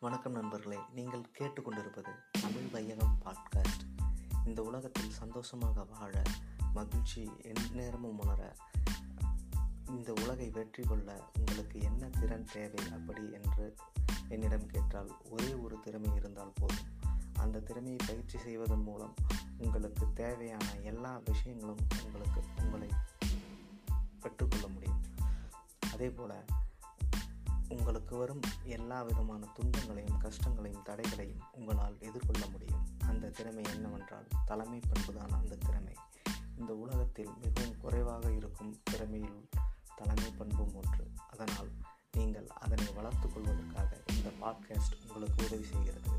வணக்கம் நண்பர்களே. நீங்கள் கேட்டுக்கொண்டிருப்பது தமிழ் வையகம் பாட்காஸ்ட். இந்த உலகத்தில் சந்தோஷமாக வாழ மகிழ்ச்சி எந்நேரமும் உணர இந்த உலகை வெற்றி கொள்ள உங்களுக்கு என்ன திறன் தேவை அப்படி என்று என்னிடம் கேட்டால் ஒரே ஒரு திறமை இருந்தால் போதும். அந்த திறமையை பயிற்சி செய்வதன் மூலம் உங்களுக்கு தேவையான எல்லா விஷயங்களும் உங்களுக்கு உங்களை பெற்றுக்கொள்ள முடியும். அதே போல் உங்களுக்கு வரும் எல்லா விதமான துன்பங்களையும் கஷ்டங்களையும் தடைகளையும் உங்களால் எதிர்கொள்ள முடியும். அந்த திறமை என்னவென்றால் தலைமை பண்புதான் அந்த திறமை. இந்த உலகத்தில் மிகவும் குறைவாக இருக்கும் திறமையில் தலைமை பண்பும் ஒன்று. அதனால் நீங்கள் அதனை வளர்த்து கொள்வதற்காக இந்த பாட்காஸ்ட் உங்களுக்கு உதவி செய்கிறது.